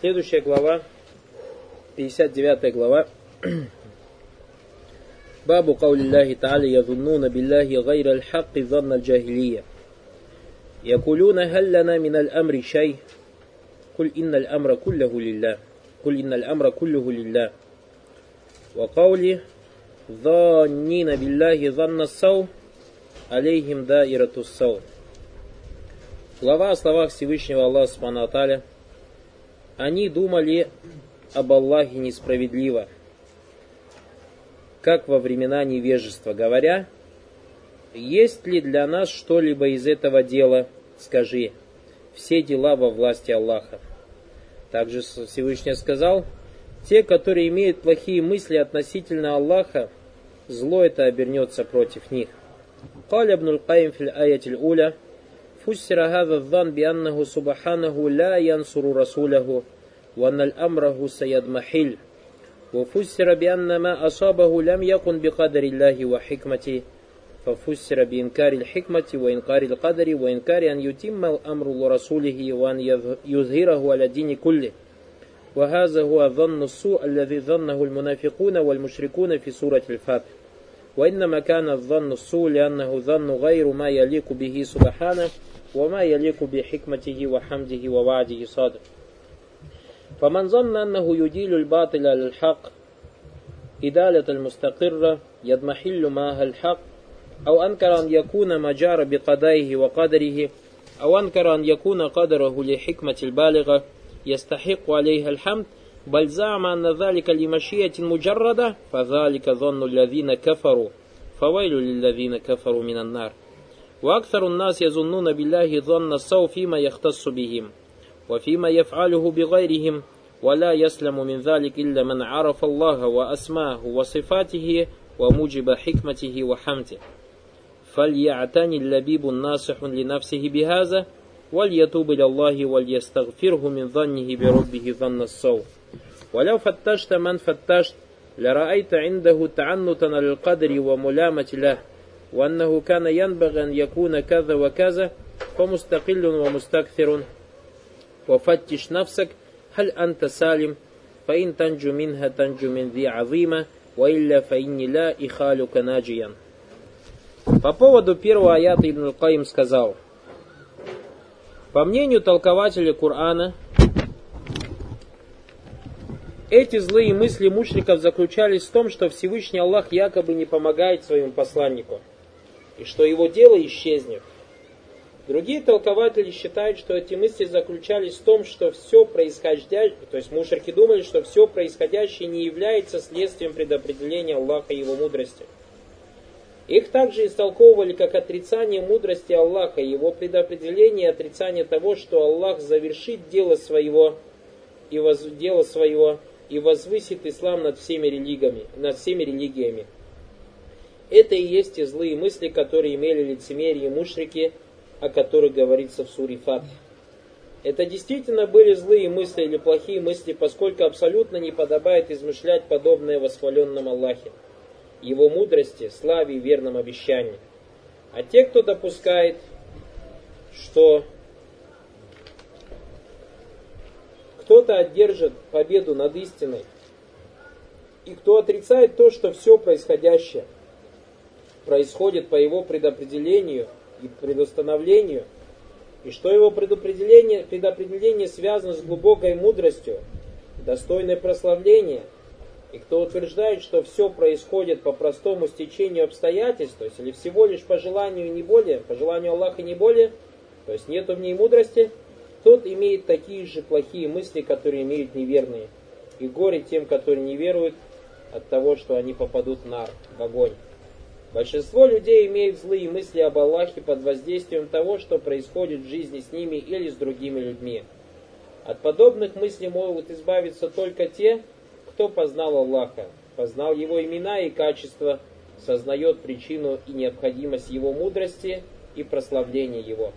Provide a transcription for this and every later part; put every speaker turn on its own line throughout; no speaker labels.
Следующая глава, 59 глава. باب قول الله تعالى يظنون بالله غير الحق ظن الجاهلية يقولون هل لنا من الأمر شيء قل إن الأمر كله لله قل إن الأمر كله لله وقوله ظانين بالله ظن السوء عليهم دائرة السوء Глава о словах Всевышнего Аллаха Субхану Они думали об Аллахе несправедливо, как во времена невежества, говоря, есть ли для нас что-либо из этого дела, скажи, все дела во власти Аллаха. Также Всевышний сказал, те, которые имеют плохие мысли относительно Аллаха, зло это обернется против них. قال ابن القيم في الآية الأولى فسر هذا الظن بأنه سبحانه لا ينصر رسوله وأن الأمر سيضمحل وفسر بأن ما أصابه لم يكن بقدر الله وحكمته. ففسر بإنكار الحكمة وإنكار القدر وإنكار أن يتم الأمر لرسوله وأن يظهره على الدين كله. وهذا هو ظن السوء الذي ظنه المنافقون والمشركون في سورة الفاتح وإنما كان الظن السوء لأنه ظن غير ما يليق به سبحانه وما يليق بحكمته وحمده ووعده صادق فمن ظن أنه يديل الباطل على الحق إدالة المستقرة يضمحل معها الحق أو أنكر أن يكون مجار بقضائه وقدره أو أنكر أن يكون قدره لحكمة البالغة يستحق عليها الحمد بل زعم أن ذلك لمشيئة مجردة فذلك ظن الذين كفروا. فويل للذين كفروا من النار. وأكثر الناس يظنون بالله ظن السوء فيما يختص بهم وفيما يفعله بغيرهم ولا يسلم من ذلك إلا من عرف الله وأسماه وصفاته وموجب حكمته وحمده. فليعتني اللبيب الناصح لنفسه بهذا وليتوب إلى الله وليستغفره من ظنه بربه ظن السوء. ولو فتشت من فتشت لرأيت عنده تعنتا للقدر وملامة له وأنه كان ينبغي أن يكون كذا وكذا فمستقل ومستكثر وفتش نفسك هل أنت سالم فإن تنجو منها تنجو من ذي عظيمة وإلا فإني لا إخالك ناجيا По поводу первого аята Ибн Каим сказал, по мнению толкователя Корана, эти злые мысли мушриков заключались в том, что Всевышний Аллах якобы не помогает своему посланнику, и что его дело исчезнет. Другие толкователи считают, что эти мысли заключались в том, что все происходящее, то есть мушрики думали, что все происходящее не является следствием предопределения Аллаха и его мудрости. Их также истолковывали как отрицание мудрости Аллаха, его предопределение и отрицание того, что Аллах завершит дело своего и воз... дело своего и возвысит ислам над всеми религиями, над всеми религиями. Это и есть те злые мысли, которые имели лицемерие мушрики – о которых говорится в суре Фатх. Это действительно были злые мысли или плохие мысли, поскольку абсолютно не подобает измышлять подобное восхваленном Аллахе, его мудрости, славе и верном обещании. А те, кто допускает, что кто-то одержит победу над истиной, и кто отрицает то, что все происходящее происходит по его предопределению – и предустановлению, и что его предопределение, предопределение связано с глубокой мудростью, достойной прославления, и кто утверждает, что все происходит по простому стечению обстоятельств, то есть или всего лишь по желанию не более, по желанию Аллаха не более, то есть нету в ней мудрости, тот имеет такие же плохие мысли, которые имеют неверные. И горе тем, которые не веруют от того, что они попадут на в огонь. Большинство людей имеют злые мысли об Аллахе под воздействием того, что происходит в жизни с ними или с другими людьми. От подобных мыслей могут избавиться только те, кто познал Аллаха, познал Его имена и качества, сознает причину и необходимость Его мудрости и прославления Его.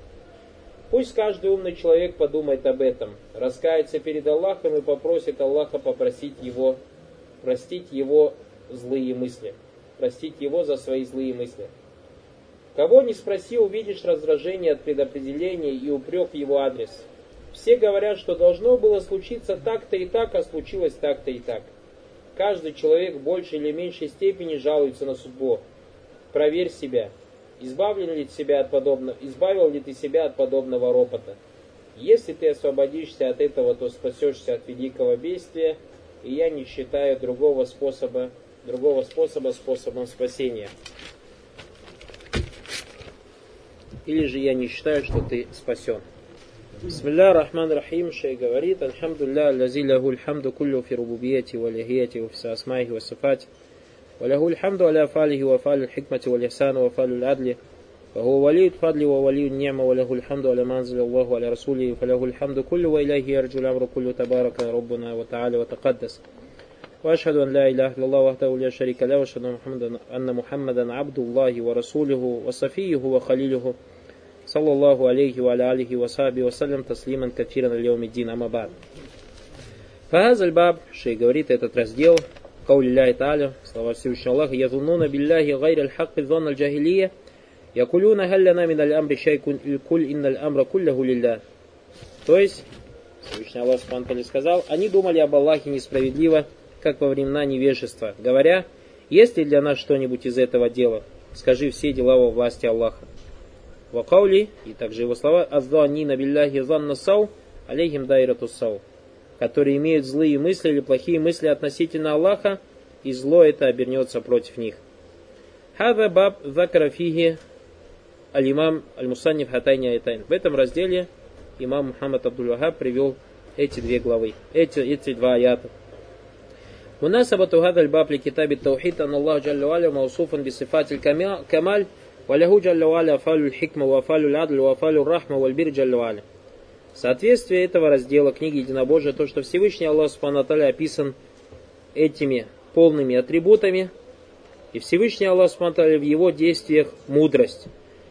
Пусть каждый умный человек подумает об этом, раскается перед Аллахом и попросит Аллаха попросить Его, простить Его злые мысли простить его за свои злые мысли. Кого не спроси, увидишь раздражение от предопределения и упрек его адрес. Все говорят, что должно было случиться так-то и так, а случилось так-то и так. Каждый человек в большей или меньшей степени жалуется на судьбу. Проверь себя. Избавлен ли себя от подобного, избавил ли ты себя от подобного ропота? Если ты освободишься от этого, то спасешься от великого бедствия, и я не считаю другого способа, другого способа способом спасения. Или же я не считаю, что ты спасен. Бисмилля рахман рахим, шей говорит, куллю фи рубубияти ва лихияти ва фи асмайхи وله الحمد على أفعاله وأفعال الحكمة والإحسان وأفعال العدل. فهو ولي الفضل وولي النعمة وله الحمد على ما أنزل الله على رسوله. فله الحمد كله وإليه يرجو الأمر كله. تبارك ربنا وتعالى وتقدس. وأشهد أن لا إله إلا الله وحده لا شريك له. وأشهد أن محمدا أن محمدا عبد الله ورسوله وصفيه وخليله صلى الله عليه وعلى آله وصحبه وسلم تسليما كثيرا اليوم الدين. أما بعد. فهذا الباب شيء говорит этот раздел قول الله تعالى слова Всевышнего Аллаха يظنون بالله غير الحق ظن الجاهلية يقولون هل لنا من الأمر شيء كل إن الأمر كله لله то есть Всевышний Аллах Субхану сказал, они думали об Аллахе несправедливо, как во времена невежества, говоря, есть ли для нас что-нибудь из этого дела, скажи все дела во власти Аллаха. Вакаули, и также его слова, «Аззанина билляхи занна сау, алейхим дайрату сау», которые имеют злые мысли или плохие мысли относительно Аллаха, и зло это обернется против них. Хада баб закарафиги аль-имам аль-мусанниф хатайни айтайн. В этом разделе имам Мухаммад абдул привел эти две главы, эти, эти два аята. مناسبة هذا الباب لكتاب التوحيد أن الله جل وعلا موصوف بصفات الكمال وله جل وعلا أفعال الحكمة وأفعال العدل وأفعال الرحمة والبر جل وعلا. Соответствие этого раздела книги Единобожия, то, что Всевышний Аллах Субхану описан этими полными атрибутами, и Всевышний Аллах Субхану в его действиях мудрость,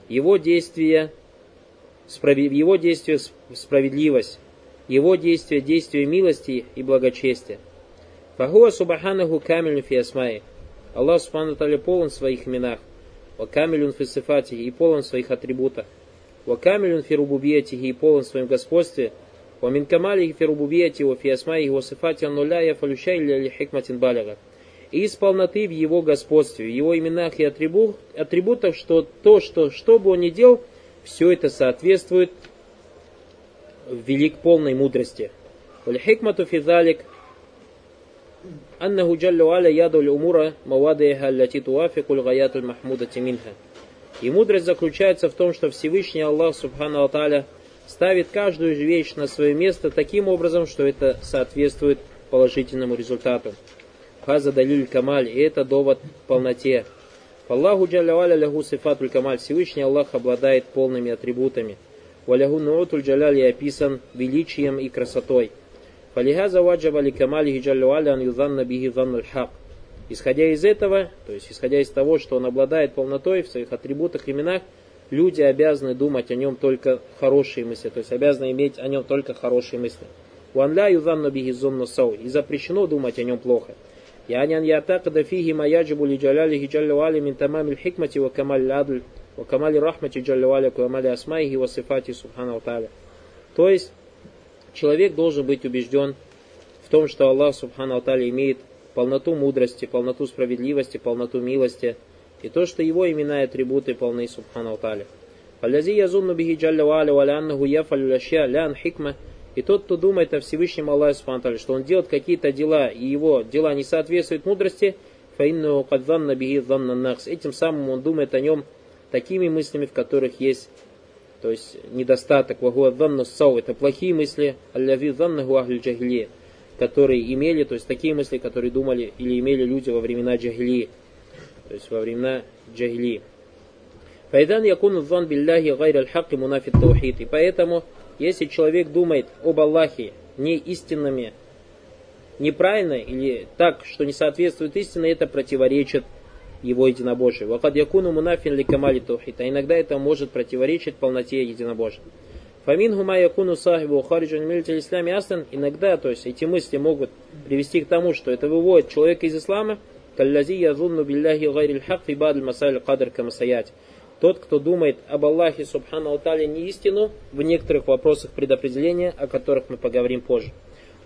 его действия, его действия справедливость, его действия действия милости и благочестия. Фахуа субханаху камилю фи асмаи. Аллах субхану таля полон в своих именах. Камилюн фи сифати и полон в своих атрибутах. Ва камилюн фи рубубиятихи и полон в своем господстве. Ва мин камалихи фи рубубияти ва фи асмаи ва сифати аннуля я фалющай ли хикматин баляга. И из полноты в его господстве, в его именах и атрибут, атрибутах, что то, что, что бы он ни делал, все это соответствует велик полной мудрости. Валь-хикмату физалик أنه جل وعلا يدعو الأمور موادها التي توافق الغايات المحمودة منها. И мудрость заключается в том, что Всевышний Аллах Субхану Аталя ставит каждую вещь на свое место таким образом, что это соответствует положительному результату. Хаза далиль камаль, и это довод полноте. Аллаху джалля валя лягу сифатуль камаль, Всевышний Аллах обладает полными атрибутами. Валягу нуутуль джаляль описан величием и красотой. Фалихаза ваджаба ликамалихи джаллюаля ан юзанна бихи заннуль хак. Исходя из этого, то есть исходя из того, что он обладает полнотой в своих атрибутах, и именах, люди обязаны думать о нем только хорошие мысли, то есть обязаны иметь о нем только хорошие мысли. Уанля юзанну бихи зумну сау. И запрещено думать о нем плохо. Янян ятака дафиги маяджибу ли джаляли джаллю али мин тамамил хикмати ва камали адль ва камали рахмати джаллю али ва камали асмайхи ва сифати субхану тааля. То есть человек должен быть убежден в том, что Аллах субхану тааля имеет полноту мудрости, полноту справедливости, полноту милости, и то, что его имена и атрибуты полны Субхану Аталя. Аллази язунну бихи джалля ва аля лян хикма. И тот, кто думает о Всевышнем Аллахе Субхану что он делает какие-то дела, и его дела не соответствуют мудрости, фаинну кадзанна бихи занна накс. Этим самым он думает о нем такими мыслями, в которых есть то есть недостаток, вагуадданна сау, это плохие мысли, аллави даннаху ахль джахилия, которые имели, то есть такие мысли, которые думали или имели люди во времена джахилии, то есть во времена джахилии. Файдан якун зан билляхи гайр аль-хак мунафит таухид. И поэтому, если человек думает об Аллахе не истинными, неправильно или так, что не соответствует истине, это противоречит его единобожию. Вакад якуну мунафин ли камали таухид. А иногда это может противоречить полноте единобожия. Фамин хума якуну сахибу хариджан милиталь исламе астан. Иногда, то есть эти мысли могут привести к тому, что это выводит человека из ислама. Каллази язунну билляхи гайрил хак фи бадль масаль кадр камасаять. Тот, кто думает об Аллахе Субхану Атале не истину, в некоторых вопросах предопределения, о которых мы поговорим позже.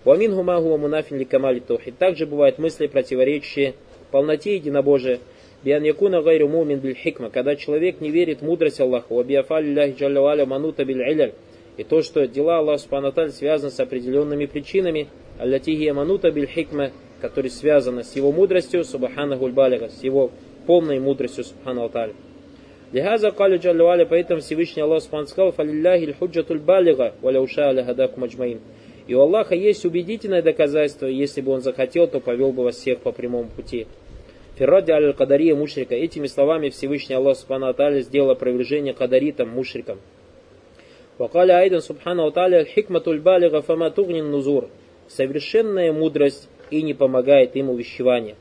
Уамин гумагу мунафин ли камали тухид. Также бывают мысли, противоречащие полноте единобожия. Биан якуна гайру мумин биль хикма. Когда человек не верит в мудрость Аллаха. Вабиафаль ляхи джалла манута биль иляль. И то, что дела Аллаха Субхану связаны с определенными причинами. Аллатихия манута биль хикма. Которые связаны с его мудростью, субхана гульбалига, с его полной мудростью, субхану алталя. Лихаза калю джаллюаля, поэтому Всевышний Аллах Субхану сказал, фалилляхи льхуджатуль балига, валя уша аля хадакум аджмаин. И у Аллаха есть убедительное доказательство, если бы он захотел, то повел бы вас всех по прямому пути. Ферради аль кадария мушрика. Этими словами Всевышний Аллах Субхану Аталя сделал опровержение кадаритам, мушрикам. Вакаля айдан Субхану Аталя хикматуль балига фама тугнин нузур. Совершенная мудрость и не помогает им увещевание.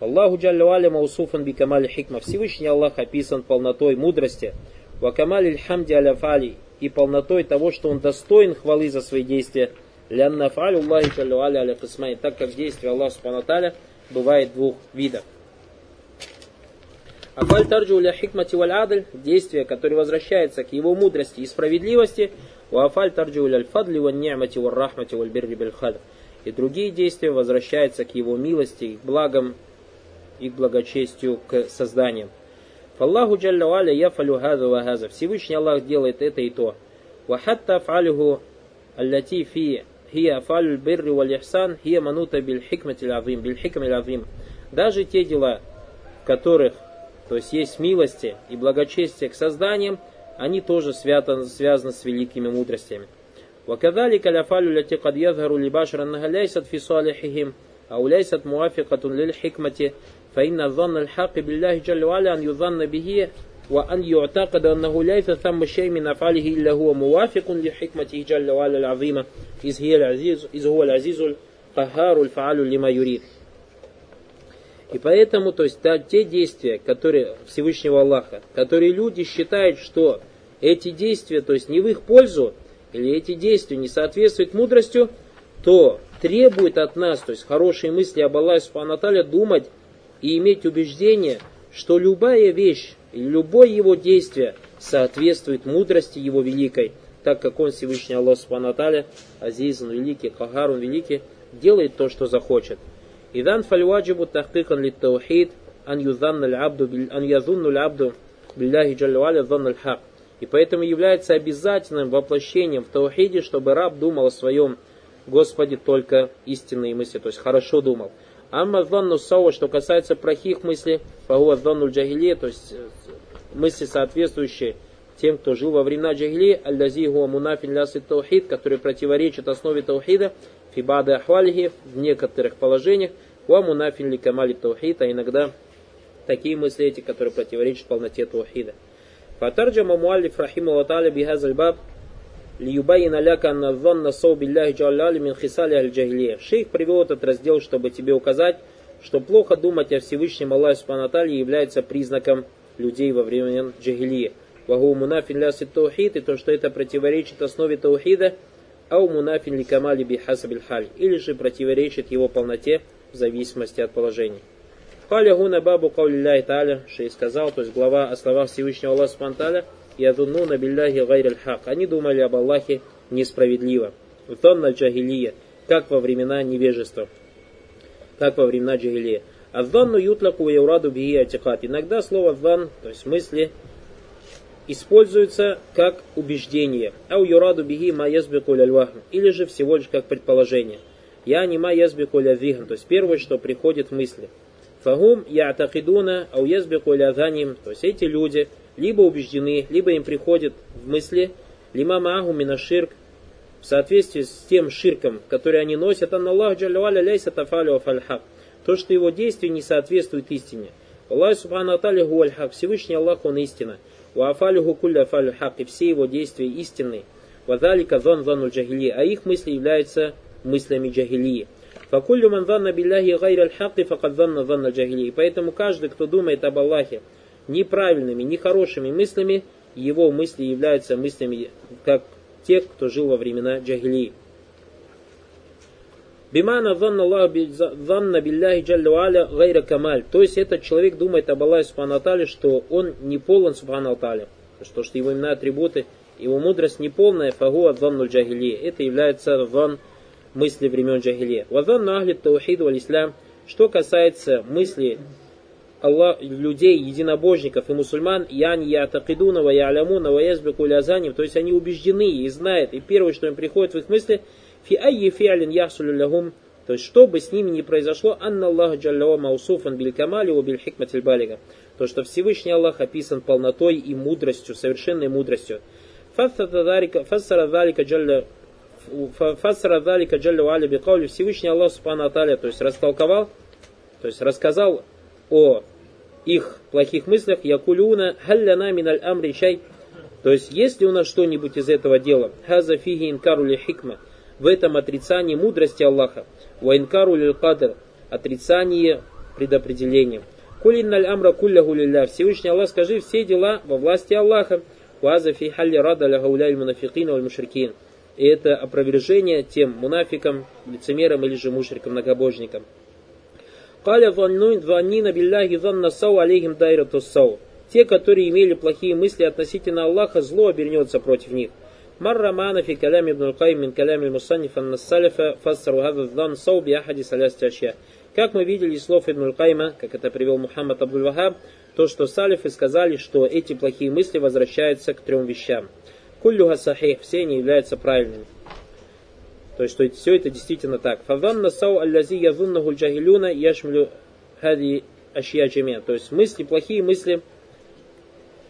Аллаху Джалля Валя Маусуфан би Камали Хикма. Всевышний Аллах описан полнотой мудрости. Ва Камали Хамди Аля Фали. И полнотой того, что он достоин хвалы за свои действия. Лянна фалю Аллахи Джалля Аля Кисмай. Так как действие Аллаха Субхану бывает двух видов. Афаль тарджу ля хикмати валь действие, которое возвращается к его мудрости и справедливости, у афаль тарджу ля фадли валь ни'мати рахмати И другие действия возвращаются к его милости, к благам и к благочестию, к созданиям. Фаллаху джалля валя яфалю хаза ва. Всевышний Аллах делает это и то. Вахатта афалюху аллати фи хия афалю бирри валь ихсан хия манута биль хикмати лазим, биль хикми лазим. Даже те дела, в которых то есть есть милости и благочестие к созданиям, они тоже свято, связаны с великими мудростями. وكذلك الأفعال التي قد يظهر لبشر أنها ليست في صالحهم أو ليست موافقة للحكمة فإن الظن الحق بالله جل وعلا أن يظن به وأن يعتقد أنه ليس ثم شيء من أفعاله إلا هو موافق لحكمته جل وعلا العظيمة إذ, هي العزيز إذ هو العزيز القهار الفعال لما يريد и поэтому, то есть, те действия, которые Всевышнего Аллаха, которые люди считают, что эти действия, то есть, не в их пользу, или эти действия не соответствуют мудростью, то требует от нас, то есть, хорошие мысли об Аллахе Субхану думать и иметь убеждение, что любая вещь, любое его действие соответствует мудрости его великой, так как он Всевышний Аллах Субхану Азиз, он великий, Кахар, он великий, делает то, что захочет. Идан фальваджибу тахкикан ли таухид, ан юзанна л'абду, ан язунну л'абду, билляхи джалюаля занна л'хак. И поэтому является обязательным воплощением в таухиде, чтобы раб думал о своем Господе только истинные мысли, то есть хорошо думал. Амма занну сау, что касается прохих мыслей, фагуа занну джагиле, то есть э, мысли, соответствующие тем, кто жил во времена джагили, аль-лази гуа мунафин лясы таухид, которые противоречат основе таухида, фибада ахвалихи в некоторых положениях, ва мунафин ли камали таухид, а иногда такие мысли эти, которые противоречат полноте таухида. Фатарджама муаллиф рахиму ваталя бихазаль баб лиюбайин аляка анна дhanна сау билляхи джалляли мин хисали аль джахилия. Шейх привел этот раздел, чтобы тебе указать, что плохо думать о Всевышнем Аллахе Субханатале является признаком людей во время джахилии. Вагу мунафин ляси таухид, и то, что это противоречит основе таухида, ау мунафин ли камали би хасабиль халь, или же противоречит его полноте в зависимости от положения. Халя гуна бабу каулилляхи та'аля, шей сказал, то есть глава о словах Всевышнего Аллаха Субтитры ядуннуна билляхи гайриль хак. Они думали об Аллахе несправедливо. Втонна джагилия, как во времена невежества, как во времена джагилия. Адданну ютлаку яураду бии атикат. Иногда слово дан, то есть мысли, используется как убеждение. Ау юраду биги ма язбику Или же всего лишь как предположение. Я не ма язбику вихн. То есть первое, что приходит в мысли. Фагум я'такидуна ау язбику лязаним. То есть эти люди либо убеждены, либо им приходит в мысли лима маагу минаширк в соответствии с тем ширком, который они носят, Аллах джалюаля ляйса тафалю афальхак. То, что его действия не соответствуют истине. Аллах субхану аталя гуальхак. Всевышний Аллах, он истина. Уафалюху кулля афалю хак, и все его действия истинны. Вадалика зон зону джахили, а их мысли являются мыслями джахилии. Факуллю ман занна билляхи гайр аль-хакки факад занна занна джахили. Поэтому каждый, кто думает об Аллахе неправильными, нехорошими мыслями, его мысли являются мыслями, как тех, кто жил во времена джахилии. Бимана занна билляхи джалля аля гайра камаль. То есть этот человек думает об Аллахе Субхану что он не полон Субхану Аталя. Что, что его имена атрибуты, его мудрость неполная, фагу адзанну джахили. Это является ван мысли времен джахили. Вазан ахли таухид валь ислам. Что касается мысли Аллах, людей, единобожников и мусульман, ян ятакидуна ва я'лямуна ва язбику лязаним, то есть они убеждены и знают, и первое, что им приходит в их мысли, фи айи фиалин яхсулю лягум, то есть что бы с ними ни произошло, анна Аллах джалла маусуфан биль камали ва биль хикматиль балига, то, что Всевышний Аллах описан полнотой и мудростью, совершенной мудростью. Фассара залика джалла фассара залика джалла ва бикаули Всевышний Аллах субхану то есть растолковал, то есть рассказал о их плохих мыслях, якулюна халляна миналь амри шай, то есть есть ли у нас что-нибудь из этого дела, хаза фиги инкару ли хикма, в этом отрицании мудрости Аллаха, ва инкару ли кадр, отрицание предопределения. Кулинналь амра кулляху лилля, Всевышний Аллах, скажи все дела во власти Аллаха, ваза фи халли рада ля гауляй мунафикина. И это опровержение тем мунафикам, лицемерам или же мушрикам, многобожникам. Каля ваннина билляхи занна сау алейхим дайрату сау. Те, которые имели плохие мысли относительно Аллаха, зло обернется против них. مرة معنا في كلام ابن القيم من كلام المصنف أن السلف فسروا هذا الظن صوب بأحد ثلاثة أشياء. Как мы видели из слов Ибн Кайма, как это привел Мухаммад Абдул Вахаб, то, что салифы сказали, что эти плохие мысли возвращаются к трем вещам. Куллюха сахих, все они являются правильными. То есть, что все это действительно так. Фаванна сау аллази язуннаху джахилюна яшмлю хади ашья джамия. То есть мысли, плохие мысли,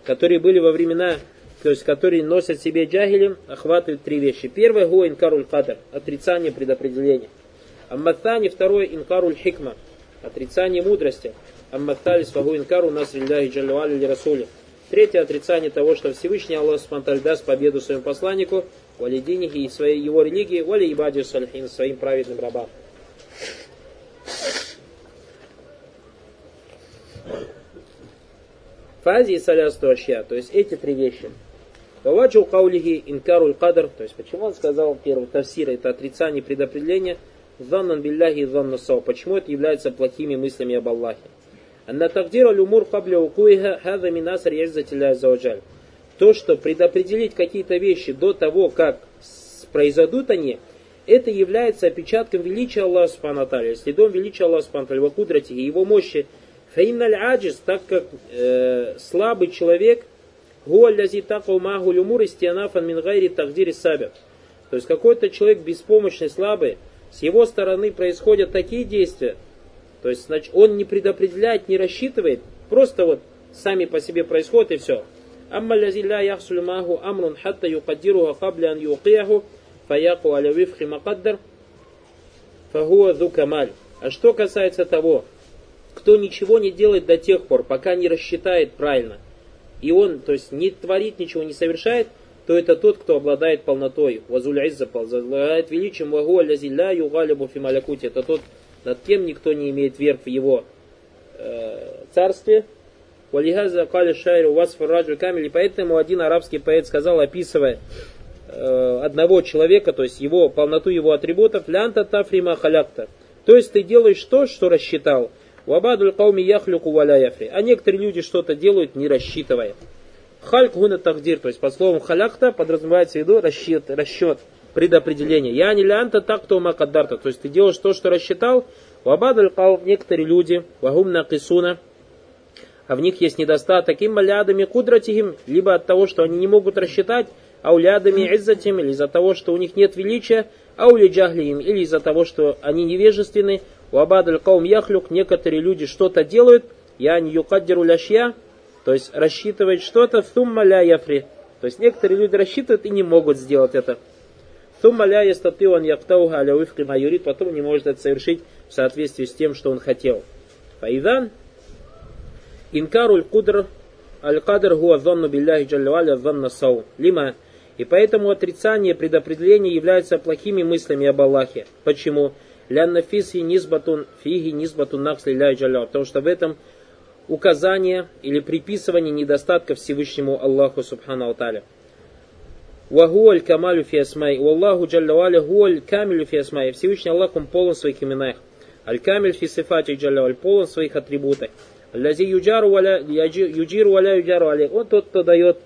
которые были во времена, то есть которые носят себе джахили, охватывают три вещи. Первое гуа инкаруль кадр, отрицание предопределения. Амматтани, второе инкаруль хикма, отрицание мудрости. Амматталис фагу инкару насрилляхи джалюали или расули. Третье отрицание того, что Всевышний Аллах Субтитры даст победу своему посланнику, валидинихи и своей его религии, вали ибади салихин, своим праведным рабам. Фази и салясту аща, то есть эти три вещи. Ваваджу каулихи инкаруль кадр, то есть почему он сказал первый тавсир, это отрицание предопределения, заннан билляхи занна сау, почему это является плохими мыслями об Аллахе. Анна тагдира люмур кабля укуиха хаза минасар яззатилля заоджаль. То, что предопределить какие-то вещи до того, как произойдут они, это является опечатком величия Аллаха Субхану следом величия Аллаха Субхану его кудрати и его мощи. Фаинналь аджиз, так как э, слабый человек, гуаллязи такау магу люмур истианафан мин. То есть какой-то человек беспомощный, слабый, с его стороны происходят такие действия, то есть, значит, он не предопределяет, не рассчитывает, просто вот сами по себе происходит и все. Хатта юкаддируха кабля ан юқияху фаяку аля вифхи макаддар фагуа ду камаль. А что касается того, кто ничего не делает до тех пор, пока не рассчитает правильно, и он, то есть, не творит ничего, не совершает, то это тот, кто обладает полнотой. Вазуль изза, обладает величием, вагу алязи ля югалибу фи малякути. Это тот, над кем никто не имеет верх в его э, царстве. Валихаза кали шайр у вас фарраджу камиль. И поэтому один арабский поэт сказал, описывая э, одного человека, то есть его полноту его атрибутов, лянта тафрима халякта. То есть ты делаешь то, что рассчитал. Вабадуль кауми яхлюку валя. А некоторые люди что-то делают, не рассчитывая. Хальк гуна тахдир, то есть под словом халякта подразумевается в виду расчет, расчет предопределение. Я не лянта так, кто макадарта. То есть ты делаешь то, что рассчитал. Вабадаль кал некоторые люди, вагум накисуна, а в них есть недостаток, им малядами кудратихим, либо от того, что они не могут рассчитать, а улядами иззатим, или из-за того, что у них нет величия, а улиджахлиим, или из-за того, что они невежественны, вабадаль каум яхлюк, некоторые люди что-то делают, я не юкаддиру ляшья, то есть рассчитывать что-то, сумма ля яфри. То есть некоторые люди рассчитывают и не могут сделать это. Сумма ля ястатил он яктауха аля уфки майорит, потом не может это совершить в соответствии с тем, что он хотел. Файдан إنكار القدر القدر هو ظن بالله جل وعلا ظن السوء. لما. И поэтому отрицание предопределения является плохими мыслями об Аллахе. Почему? لأن فيه نسبة فيه نسبة النقص لله. Потому что в этом указание или приписывание недостатка Всевышнему Аллаху سبحانه وتعالى. وهو الكامل في أسمائه. الله جل وعلا هو الكامل في أسمائه. Всевышний Аллах, он полон своих именах. Аль камиль фи сифати джалля валь. Полон в своих атрибутах. Лязи юджару валя, юджиру валя юджару аля. Он тот, кто дает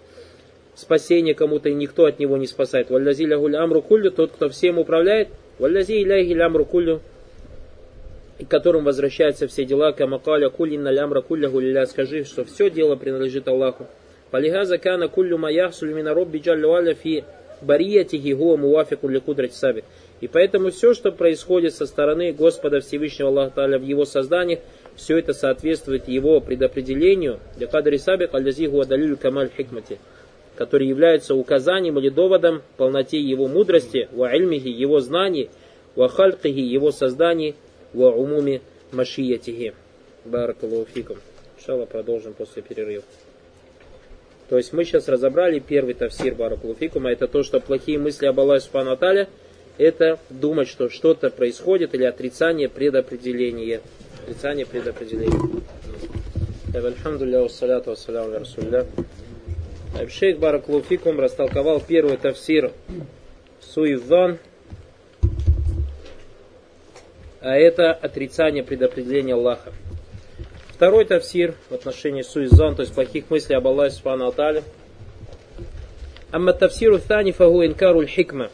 спасение кому-то, и никто от него не спасает. Валлязи лягуль амру кулю, тот, кто всем управляет. Валлязи иляхи лямру кулю, к которым возвращаются все дела. Камакаля кулинна лямра кулля гулля. Скажи, что все дело принадлежит Аллаху. Фалихаза кана куллю маяхсуль мина робби джаллю фи бариятихи гуа муафику ликудрать сабит. И поэтому все, что происходит со стороны Господа Всевышнего Аллаха Таля в его создании, все это соответствует его предопределению, для кадри сабик аль далилю камаль хикмати, который является указанием или доводом полноте его мудрости, ва ильмихи, его знаний, ва хальқихи, его созданий, ва умуми машиятихи. Баракаллаху фикум. Иншаллах продолжим после перерыва. То есть мы сейчас разобрали первый тавсир Баракулуфикума. Это то, что плохие мысли об Аллахе Субхану это думать, что что-то происходит или отрицание предопределения. Отрицание предопределения. Альхамдулилля, вассаляту вассаляму. Шейх Баракулуфикум растолковал первый тавсир Суизон, а это отрицание предопределения Аллаха. Второй тавсир в отношении суизан, то есть плохих мыслей об Аллахе Субхану Атале. Амма тавсиру thani фагу инкаруль хикма.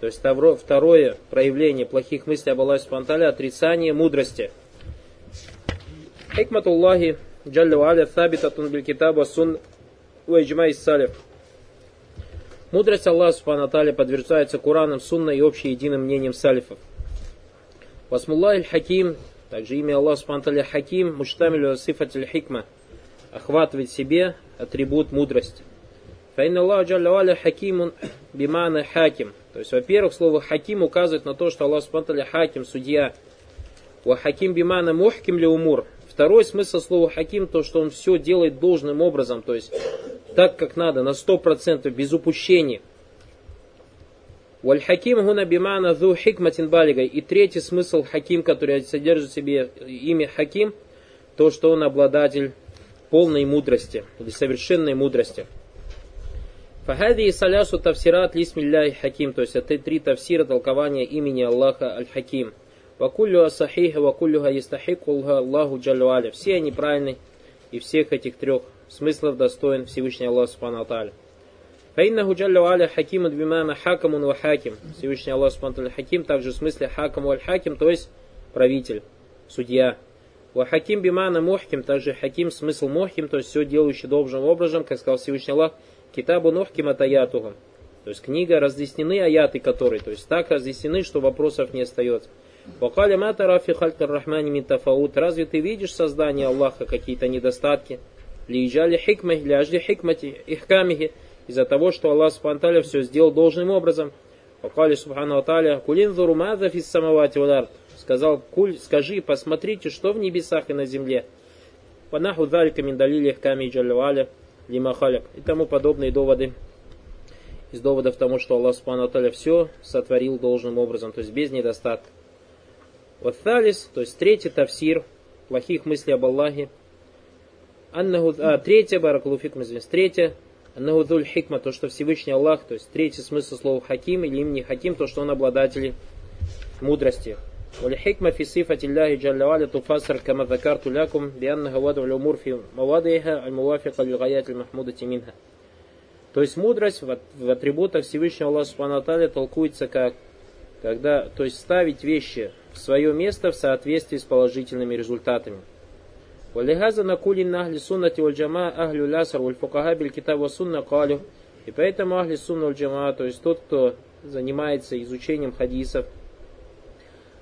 То есть второе проявление плохих мыслей об Аллахе Субхану Атале, отрицание мудрости. Хикматуллахи джалля ва аля thабитатун биль китаба сун ва иджмай салиф. Мудрость Аллаха Субхану подтверждается Кураном, Сунной и общеединым мнением салифов. Васмуллахи хаким также имя Аллах Субтитры Хаким Муштамилю Сифатиль Хикма охватывает в себе атрибут мудрости. Фаинна Аллах Джалля Хакимун Бимана Хаким. То есть, во-первых, слово Хаким указывает на то, что Аллах Субтитры Хаким, судья. Ва Хаким Бимана Мухким ли умур. Второй смысл слова Хаким, то, что он все делает должным образом, то есть так, как надо, на сто процентов без упущений. Валь-хаким гуна бимана зу хикматин балигай. И третий смысл хаким, который содержит в себе имя хаким, то, что он обладатель полной мудрости или совершенной мудрости. Фахади и салясу тавсират лисмилляхи хаким, то есть это три тавсира толкования имени Аллаха аль-хаким. Вакуллю асахиха, вакуллю естахикулха Аллаху джалюаля. Все они правильны, и всех этих трех смыслов достоин Всевышний Аллах Субхану Аталя. Фаиннаху джалля аля хакимун бимана хакамун ва хаким. Всевышний Аллах Субтитры Хаким, также в смысле хакам валь хаким, то есть правитель, судья. Ва хаким бимана мухким, также хаким, смысл мухким, то есть все делающий должным образом, как сказал Всевышний Аллах, китабу нухким атаятугам. То есть книга разъяснены аяты которые, то есть так разъяснены, что вопросов не остается. Вакаля матара фи халькар рахмани мин тафаут. Разве ты видишь создание Аллаха какие-то недостатки? Лиджали хикмахи, ляжли хикмати, ихкамихи из-за того, что Аллах Субхану все сделал должным образом. Покали Субхану Аталя, кулин зурумаза фис самавати вадар. Сказал, куль, скажи, посмотрите, что в небесах и на земле. Панаху далька миндалили хками джалюаля лимахаляк. И тому подобные доводы. Из доводов тому, что Аллах Субхану все сотворил должным образом, то есть без недостатка. Вот талис, то есть третий тавсир плохих мыслей об Аллахе. Аннаху, а, третье, баракулуфикум, извиняюсь, третье, Наудуль хикма, то, что Всевышний Аллах, то есть третий смысл слова хаким или имени хаким, то, что он обладатель мудрости. والحكمة في صفة الله جل وعلا تفسر كما ذكرت لكم بأنها وضع الأمور في مواضعها الموافقة للغايات المحمودة منها. То есть мудрость в атрибутах Всевышнего Аллаха Субхану толкуется как, когда, то есть ставить вещи в свое место в соответствии с положительными результатами. ولهذا نقول إن أهل السنة والجماعة أهل الأسر والفقهاء بالكتاب والسنة قالوا и поэтому Ахли Сунна Джама, то есть тот, кто занимается изучением хадисов,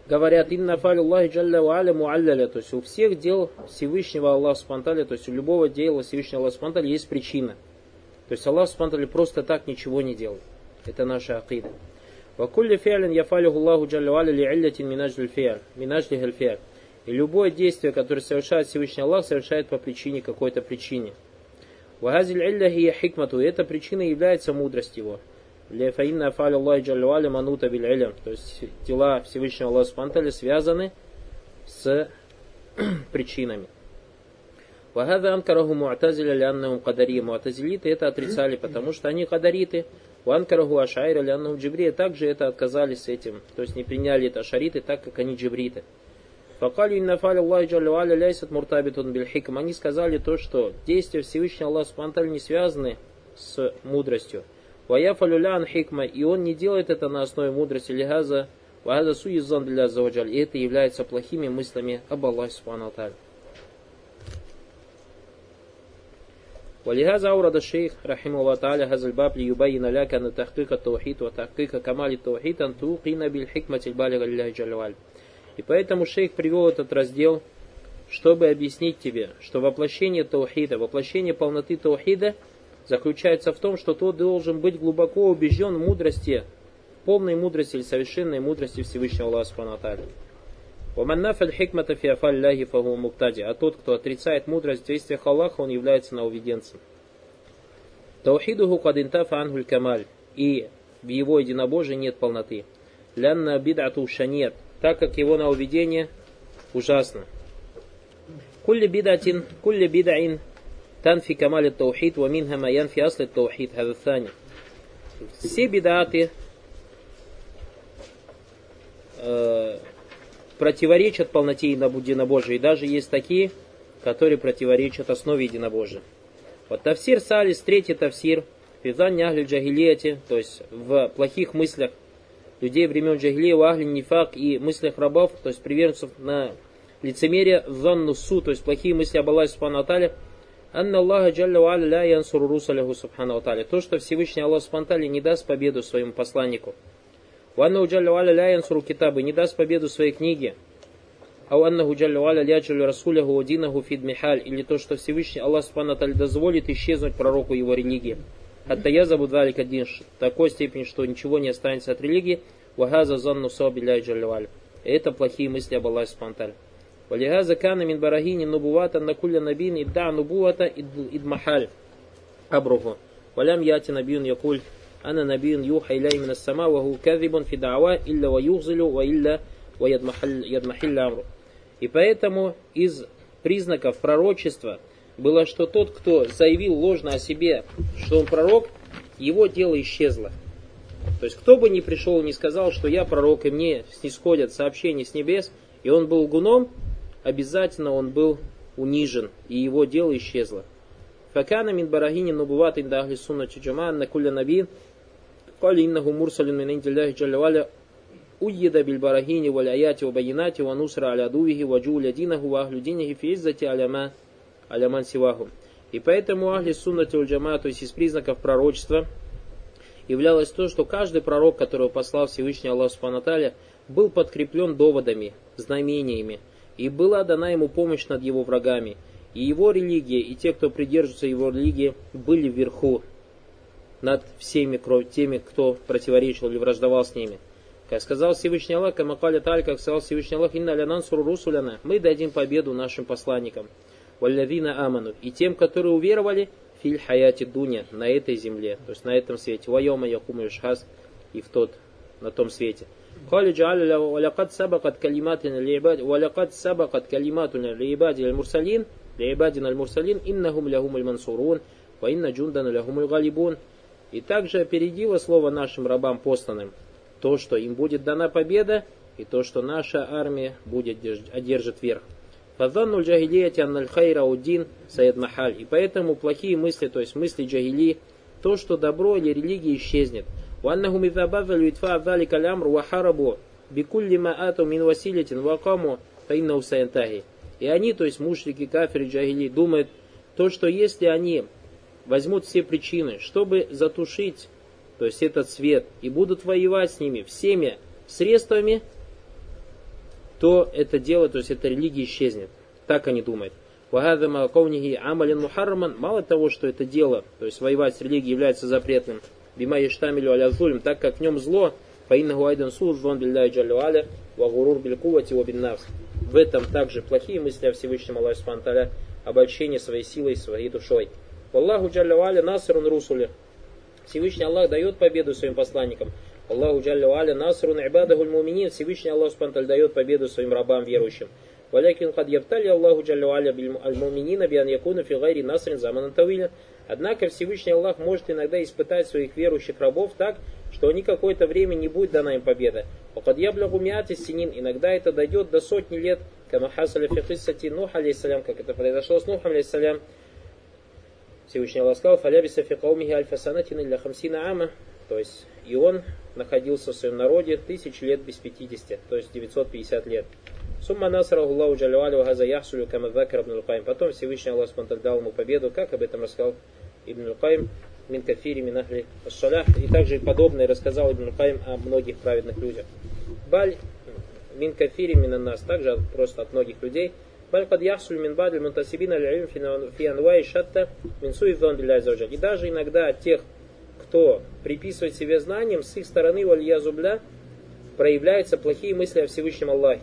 говорят, инна фаль Аллахи джалля ва аля муалляля, то есть у всех дел Всевышнего Аллаха Субтитры, то есть у любого дела Всевышнего Аллаха Субтитры есть причина. То есть Аллах Субтитры просто так ничего не делает. Это наша акида. Вакулли фиалин яфалиху Аллаху джалля ва аля ли иллятин минажлил фиаль, минажлихаль фиаль. И любое действие, которое совершает Всевышний Аллах, совершает по причине какой-то причине. Вагазиль илляхи хикмату. Эта причина является мудрость его. Лефаинна афаль Аллахи джалюаля манута биль. То есть дела Всевышнего Аллаха Субтитры связаны с причинами. Вагада анкараху муатазиля ляннахум кадари. Муатазилиты это отрицали, потому что они кадариты. Ванкараху Ашайра Лянну Джибрия также это отказались этим, то есть не приняли это ашариты, так как они джибриты. Факали иннафали Аллахи Джаллаваля ляйсат муртабитун бильхикам. Они сказали то, что действия Всевышнего Аллаха Субтитры не связаны с мудростью. Ваяфалюлян хикма, и он не делает это на основе мудрости лихаза, вахаза суизан для заваджаль, и это является плохими мыслями об Аллахе Субхану ولهذا أورد الشيخ رحمه الله تعالى هذا الباب ليبين لك أن تحقيق التوحيد وتحقيق كمال التوحيد أن توقن بالحكمة البالغة لله جل وعلا. и поэтому шейх привел этот раздел, чтобы объяснить тебе, что воплощение таухида, воплощение полноты таухида заключается в том, что ты должен быть глубоко убежден в мудрости, полной мудрости или совершенной мудрости Всевышнего Аллаха Субхану. А тот, кто отрицает мудрость в действиях Аллаха, он является нововеденцем. Таухидуху кадинтафа ангуль камаль. И в его единобожии нет полноты. Лянна бидату шанет. Так как его нововедение ужасно. Кулли бидатин, кулли бидаин танфи камаль таухид, ва минха ма янфи асли таухид, хадатани. Все бидаты, э, противоречат полноте единобожия. И даже есть такие, которые противоречат основе единобожия. Вот тафсир салис, третий тафсир, физан ахли джагилияти, то есть в плохих мыслях людей времен джагилия, ахли нифак и мыслях рабов, то есть приверженцев на лицемерие, занну су, то есть плохие мысли об Аллахе Субхану Атале, Анна Аллаха Джалля ля янсуру русаляху Субхану Атале. То, что Всевышний Аллах Субхану не даст победу своему посланнику. Ванна Джалля ля янсуру китабы, не даст победу своей книге. Ау аннаху Джалля Валя ляджалю расуляху фид михаль. Или то, что Всевышний Аллах Субхану дозволит исчезнуть пророку его религии. Хаттаяза будвалика динш. Такой степени, что ничего не останется от религии. Вагаза занну сабиляй джалюаль. Это плохие мысли об Аллахе Субтитры. Валигаза кана мин барахини нубувата накуля набин идда нубувата идмахаль. Абруху. Валям яти набиюн якуль. Ана набиюн юха иляй мина сама ваху кадибун фидава илля ва юхзилю ва илля ва ядмахилля амру. И поэтому из признаков пророчества – было, что тот, кто заявил ложно о себе, что он пророк, его дело исчезло. То есть кто бы ни пришел и не сказал, что я пророк, и мне снисходят сообщения с небес, и он был гуном, обязательно он был унижен, и его дело исчезло. Факана мин барахини нубуват индахли сунна чуджаман на кулля наби, кали иннаху мурсалин мин индилляхи джаляваля уйеда биль барахини валяяти ва баянати ва нусра аля дувихи ва джуля динаху ва ахлю динихи фи аляма аляман сиваху. И поэтому Ахли Суннати Ульджама, то есть из признаков пророчества, являлось то, что каждый пророк, которого послал Всевышний Аллах Субханаталя, был подкреплен доводами, знамениями, и была дана ему помощь над его врагами. И его религия, и те, кто придерживается его религии, были вверху над всеми теми, кто противоречил или враждовал с ними. Как сказал Всевышний Аллах, Камакаля Таль, как сказал Всевышний Аллах, Инна Алянан Русуляна, мы дадим победу нашим посланникам валлавина аману, и тем, которые уверовали, филь хаяти дуня, на этой земле, то есть на этом свете, вайома якума шхас, и в тот, на том свете. قال جعل ولقد سبقت كلماتنا لعباد ولقد سبقت كلماتنا لعبادنا المرسلين لعبادنا المرسلين إنهم لهم المنصورون وإن جندنا لهم الغالبون И также опередило слово нашим рабам посланным то, что им будет дана победа, и то, что наша армия будет одержит верх. Фазанну джагилияти аннальхайра удин саидмахаль. И поэтому плохие мысли, то есть мысли джагили, то, что добро или религия исчезнет. Ваннахум изабазалю итфа азали калямру вахарабу бикулли маату мин василитин вакаму фаиннау саентахи. И они, то есть мушрики, кафиры, джагили, думают, то, что если они возьмут все причины, чтобы затушить, то есть этот свет, и будут воевать с ними всеми средствами, то это дело, то есть эта религия исчезнет. Так они думают. Мало того, что это дело, то есть воевать с религией является запретным, бима ештамилю аля зулим, так как в нем зло, фаиннаху айдан суджон билляй джалю аля, вагурур билькувати вабиннавс. В этом также плохие мысли о Всевышнем Аллахе Субтитры обольщение своей силой, своей душой. Аллаху джалля аля насрун русули. Всевышний Аллах дает победу своим посланникам. Аллаху джалля аля насрун ибадахуль муминин. Всевышний Аллах Субтитры дает победу своим рабам верующим. Валякин яфтали Аллаху джаллю аля аль-муминина биан якуна фи насрин заманан тавиля. Однако Всевышний Аллах может иногда испытать своих верующих рабов так, что они какое-то время не будет дана им победа. Окад яблягу синин, иногда это дойдет до сотни лет, кама хасаля фи киссати Нух алейсалям, как это произошло с Нухом алейсалям. Всевышний Аллах сказал, фалябиса фи каумихи альфасанатин илля хамсина ама, то есть и он находился в своем народе тысяч лет без 50, то есть 950 лет. Сумма насраху Аллаху джалюалю газа яхсулю камадзакар ибн Лукаим. Потом Всевышний Аллах дал ему победу, как об этом рассказал Ибн Лукаим, мин кафири мин ахли шалях. И также подобное рассказал Ибн Лукаим о многих праведных людях. Баль мин кафири мин нас, также просто от многих людей. Баль кад яхсулю мин бадль мунтасибин аль фи анвай шатта мин суидзон И даже иногда от тех, кто приписывает себе знаниям, с их стороны валья зубля проявляются плохие мысли о Всевышнем Аллахе.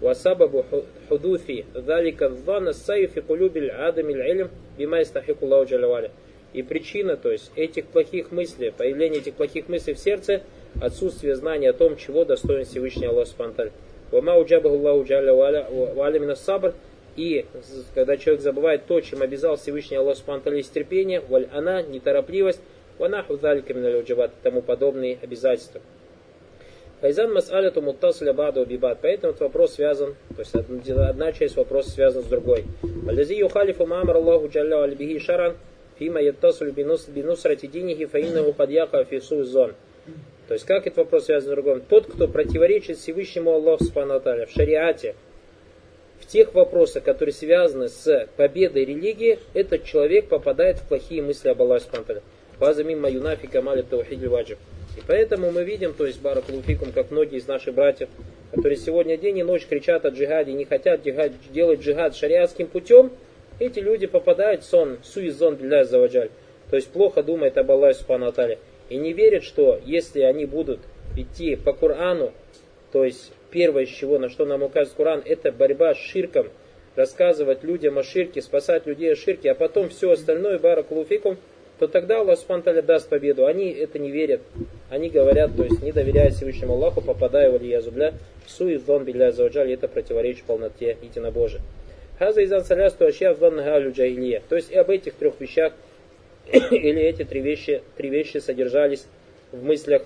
Васабабу худуфи далика дана сайфи кулюбиль адамиль элем бима истахику лауджаляваля. И причина, то есть, этих плохих мыслей, появление этих плохих мыслей в сердце, отсутствие знания о том, чего достоин Всевышний Аллах Субтитры. Вама уджабаху Аллаху джалля сабр. И когда человек забывает то, чем обязал Всевышний Аллах Субтитры, терпение, валь она, неторопливость, ванаху залька миналь тому подобные обязательства. Файзан мас'аляту муттасля баду бибад. Поэтому этот вопрос связан, то есть одна часть вопроса связана с другой. Аллази юхалифу маамар Аллаху джалля альбихи шаран фима яттасулю бинусрати динихи фаиннаху кадьяха фису зон. То есть как этот вопрос связан с другим? Тот, кто противоречит Всевышнему Аллаху Субхану в шариате, в тех вопросах, которые связаны с победой религии, этот человек попадает в плохие мысли об Аллахе Субхану База мимма юнафи камали таухид ваджиб. И поэтому мы видим, то есть Баракулуфикум, как многие из наших братьев, которые сегодня день и ночь кричат о джихаде, не хотят джихад, делать джихад шариатским путем, эти люди попадают в сон, суизон для заваджаль. То есть плохо думают об Аллахе Субхану И не верят, что если они будут идти по Корану, то есть первое, с чего, на что нам указывает Коран, это борьба с ширком, рассказывать людям о ширке, спасать людей о ширке, а потом все остальное, баракулуфикум, то тогда Аллах Субхану даст победу. Они это не верят. Они говорят, то есть не доверяя Всевышнему Аллаху, попадая в Алиязубля, в суи зон билля заваджали, это противоречит полноте единобожия. Хаза изан салясту ашья джахилия. То есть и об этих трех вещах, или эти три вещи, три вещи содержались в мыслях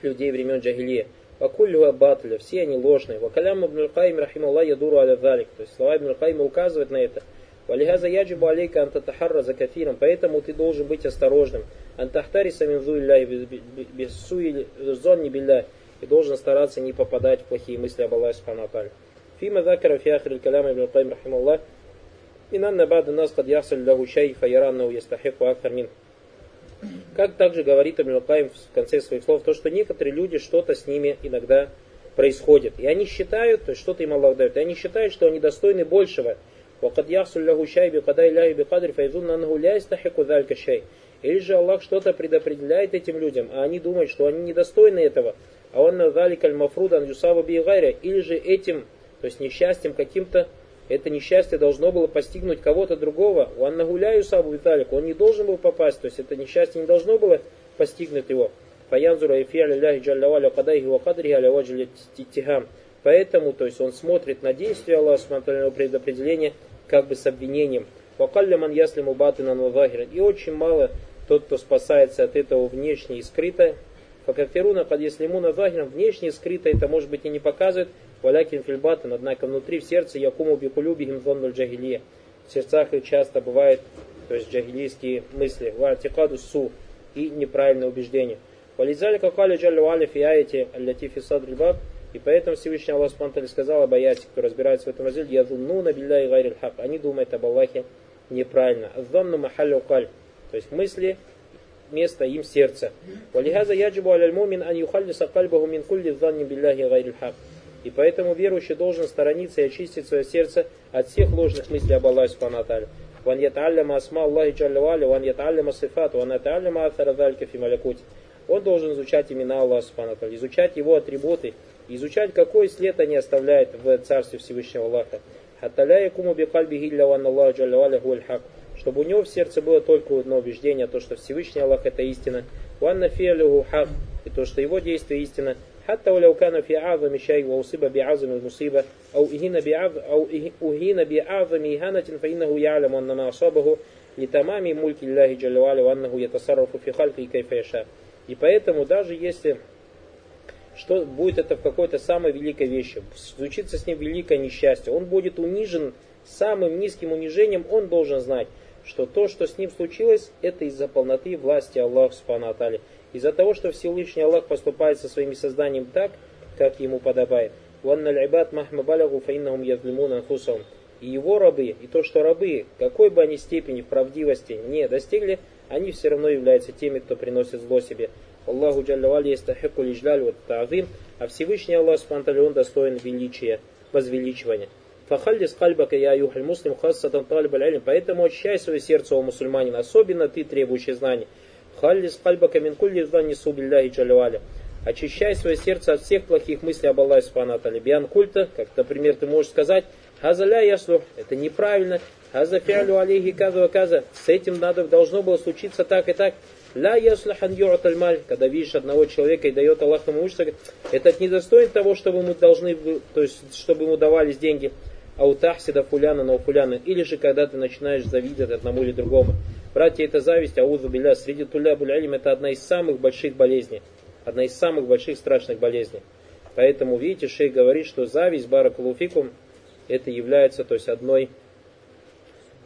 людей времен джахилия. Вакуллюха батля, все они ложные. Вакалям ибн Каим рахималлах ядуру аля То есть слова ибн Каима указывают на это. Валихаза яджибу алейка антатахарра за кафиром. Поэтому ты должен быть осторожным. Антахтариса минзу зонни билля. И должен стараться не попадать в плохие мысли об Аллахе Субхану Фима закара фи ахри каляма ибн Кайм рахималлах. Инанна бада нас кад яхсаль лаху шай фаяраннау ястахику акхар мин. Как также говорит Ибн Кайм в конце своих слов, то, что некоторые люди, что-то с ними иногда происходит. И они считают, то есть что-то им Аллах дает, и они считают, что они достойны большего, وقد يحصل له شيء بقضاء الله بقدر فيظن أنه لا يستحق ذلك الشيء. Или же Аллах что-то предопределяет этим людям, а они думают, что они недостойны этого. А он назалик аль-мафрудан юсава бигайра. Или же этим, то есть несчастьем каким-то, это несчастье должно было постигнуть кого-то другого. У Анна гуляю сабу виталик, он не должен был попасть, то есть это несчастье не должно было постигнуть его. Фаянзура и фиаля ляхи джаллаваля кадайхи ва кадриhi аля ваджали тихам. Поэтому, то есть он смотрит на действие Аллаха Субтитры предопределения как бы с обвинением. Вакалля ман яслиму батинан И очень мало тот, кто спасается от этого внешне и скрыто. Факафируна яслимуна вахиран внешне и скрыто это может быть и не показывает. Валякин фильбатан, однако внутри в сердце якуму бикулюбихим зоннуль джагилия. В сердцах их часто бывает, то есть джагилийские мысли. Ватикаду су и неправильное убеждение. Вализали какали джалю аля фиаяти аллати фисад рибаб. И поэтому Всевышний Аллах Субтитры сказал об аяте, кто разбирается в этом разделе, я на билля и гайрил хак. Они думают об Аллахе неправильно. Азданну махалю каль. То есть мысли, место им сердце. Валихаза яджибу аляль мумин ан юхаллиса кальбаху мин кулли занни билляхи гайрил хак. И поэтому верующий должен сторониться и очистить свое сердце от всех ложных мыслей об Аллахе Субхану асма Аллахи джалля валя, ван яталляма сифат, ван яталляма атара далька фи малякути. Он должен изучать имена Аллаха Субхану изучать его атрибуты, изучать, какой след они оставляют в Царстве Всевышнего Аллаха. Хаталя якуму бикальбихи чтобы у него в сердце было только одно убеждение, то, что Всевышний Аллах это истина, ванна хак, и то, что его действие истина, хатта уляукана фи ава мишай ва усиба би азами мусиба, ау ихина би ав, ау ухина би ава миханатин фа иннаху яалям аннама асабаху, литамами мульки лляхи джалюаля ваннаху ятасаррафу фи халки и кайфа И поэтому даже если что будет это в какой-то самой великой вещи, случится с ним великое несчастье, он будет унижен самым низким унижением, он должен знать, что то, что с ним случилось, это из-за полноты власти Аллаха Субхану Атали. Из-за того, что Всевышний Аллах поступает со своими созданием так, как ему подобает. И его рабы, и то, что рабы, какой бы они степени правдивости не достигли, они все равно являются теми, кто приносит зло себе. Аллаху Джаллавали ястахику лиджляль вот тавим, а Всевышний Аллах Субтитры он достоин величия, возвеличивания. Фахаллис кальбака я юхаль муслим хассатан талиб аль Поэтому очищай свое сердце, о мусульманин, особенно ты, требующий знаний. Халлис кальбака мин кулли знани субилляхи джалюаля. Очищай свое сердце от всех плохих мыслей об Аллахе Субхану Биан культа, как, например, ты можешь сказать, Хазаля яслу, это неправильно, Хаза фиалю алейхи каза каза, с этим надо, должно было случиться так и так. Ля яслахан ю'аталь когда видишь одного человека и дает Аллах ему имущество, этот недостоин того, чтобы мы должны, то есть, чтобы ему давались деньги. Аутахсида фуляна на фуляна. Или же, когда ты начинаешь завидовать одному или другому. Братья, это зависть, аузу биля, среди туля булялим, это одна из самых больших болезней. Одна из самых больших страшных болезней. Поэтому, видите, шей говорит, что зависть, баракулуфикум, это является, то есть, одной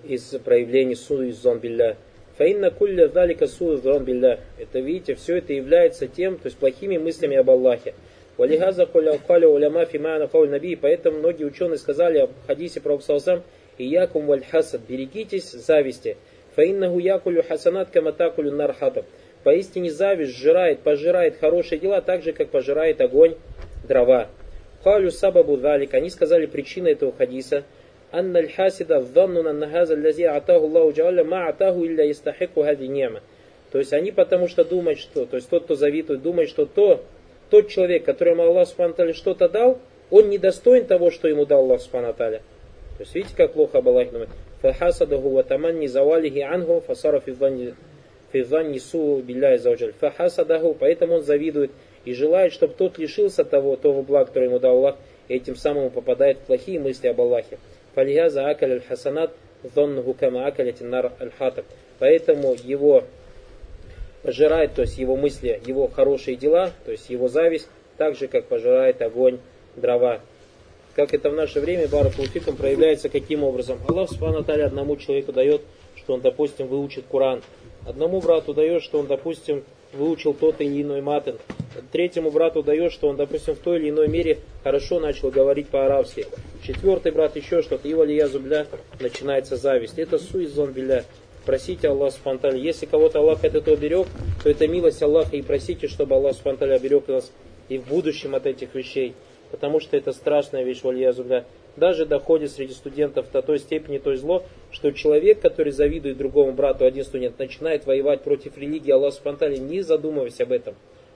из проявлений суду из зон билля. Фаинна кулля залика суду билля. Это, видите, все это является тем, то есть плохими мыслями об Аллахе. Валихаза куля уляма фимана кауль наби. Поэтому многие ученые сказали в хадисе про Псалсам, и якум валь хасад, берегитесь зависти. Фаиннаху якулю хасанат каматакулю нархатаб. Поистине зависть сжирает, пожирает хорошие дела, так же, как пожирает огонь дрова. Халю сабабу далик. Они сказали причина этого хадиса – أن الحاسد الظن أن هذا الذي أعطاه الله جل ما أعطاه إلا يستحق هذه النعمة. То есть они потому что думают, что, то есть тот, кто завидует, думает, что то, тот человек, которому Аллах Субхану что-то дал, он не достоин того, что ему дал Аллах Субхану То есть видите, как плохо об Аллахе думает. Фахасадаху ватаманни завалихи анху фасара физанни су билляй зауджаль. Фахасадаху, поэтому он завидует и желает, чтобы тот лишился того, того блага, которое ему дал Аллах, и этим самым попадает в плохие мысли об Аллахе. Фалихаза акаль аль-хасанат зоннуху кама нар аль-хатаб. Поэтому его пожирает, то есть его мысли, его хорошие дела, то есть его зависть, так же, как пожирает огонь дрова. Как это в наше время, Баракулфиком, проявляется каким образом? Аллах Субхану одному человеку дает, что он, допустим, выучит Куран. Одному брату дает, что он, допустим, выучил тот или иной матен. Третьему брату дает, что он, допустим, в той или иной мере хорошо начал говорить по-арабски. Четвертый брат еще что-то. И валия зубля начинается зависть. Это суизон биля. Просите Аллах спонтанно. Если кого-то Аллах от этого берег, то это милость Аллаха. И просите, чтобы Аллах спонтанно оберег нас и в будущем от этих вещей. Потому что это страшная вещь, валия зубля даже доходит среди студентов до той степени, то зло, что человек, который завидует другому брату, один студент, начинает воевать против религии Аллаха Субтитры, не задумываясь об этом.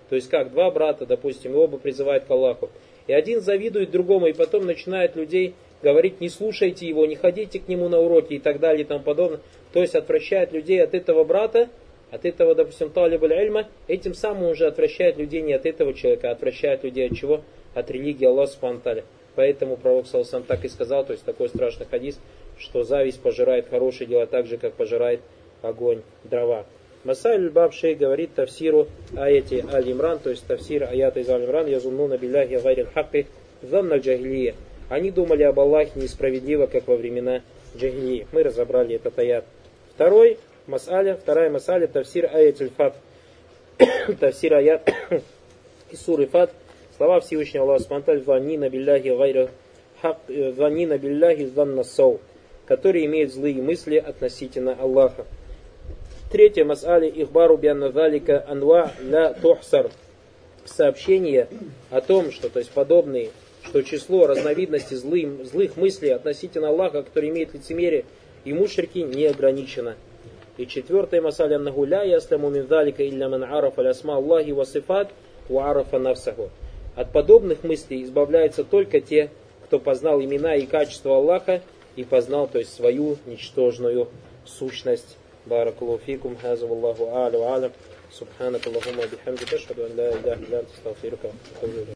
То есть как два брата, допустим, оба призывают к Аллаху. И один завидует другому, и потом начинает людей говорить, не слушайте его, не ходите к нему на уроки и так далее и тому подобное. То есть отвращает людей от этого брата, от этого, допустим, талиб ильма, этим самым уже отвращает людей не от этого человека, а отвращает людей от чего? От религии Аллаха Субтитры. Поэтому пророк сам так и сказал, то есть такой страшный хадис, что зависть пожирает хорошие дела так же, как пожирает огонь дрова. Масайль Баб Шей говорит тавсиру аяти Аль-Имран, то есть тавсир аята из Аль-Имран, язуннуна билляхи гайрил хакки занна джахилия. Они думали об Аллахе несправедливо, как во времена джахилии. Мы разобрали этот аят. Второй масаля, вторая масаля, тавсир аят фат тавсир аят из суры Фат, Слова Всевышнего Аллаха Субтитры «Ванина билляхи гайра хак, ванина билляхи занна сау», которые имеют злые мысли относительно Аллаха. Третье мас'али ихбару бианна залика анва ля тухсар. Сообщение о том, что то есть подобные, что число разновидностей злым, злых мыслей относительно Аллаха, которые имеют лицемерие и мушрики, не ограничено. И четвертое мас'али аннаху ля ясляму мин залика илля ман арафа лясма Аллахи ва сифат ва арафа нафсаху. От подобных мыслей избавляются только те, кто познал имена и качества Аллаха и познал, то есть, свою ничтожную сущность. Баракаллаху фикум, хаза Аллаху а'ля ва алям. Субханак Аллахума бихамдика, ашхаду ан ла иляха илля анта, астагфирука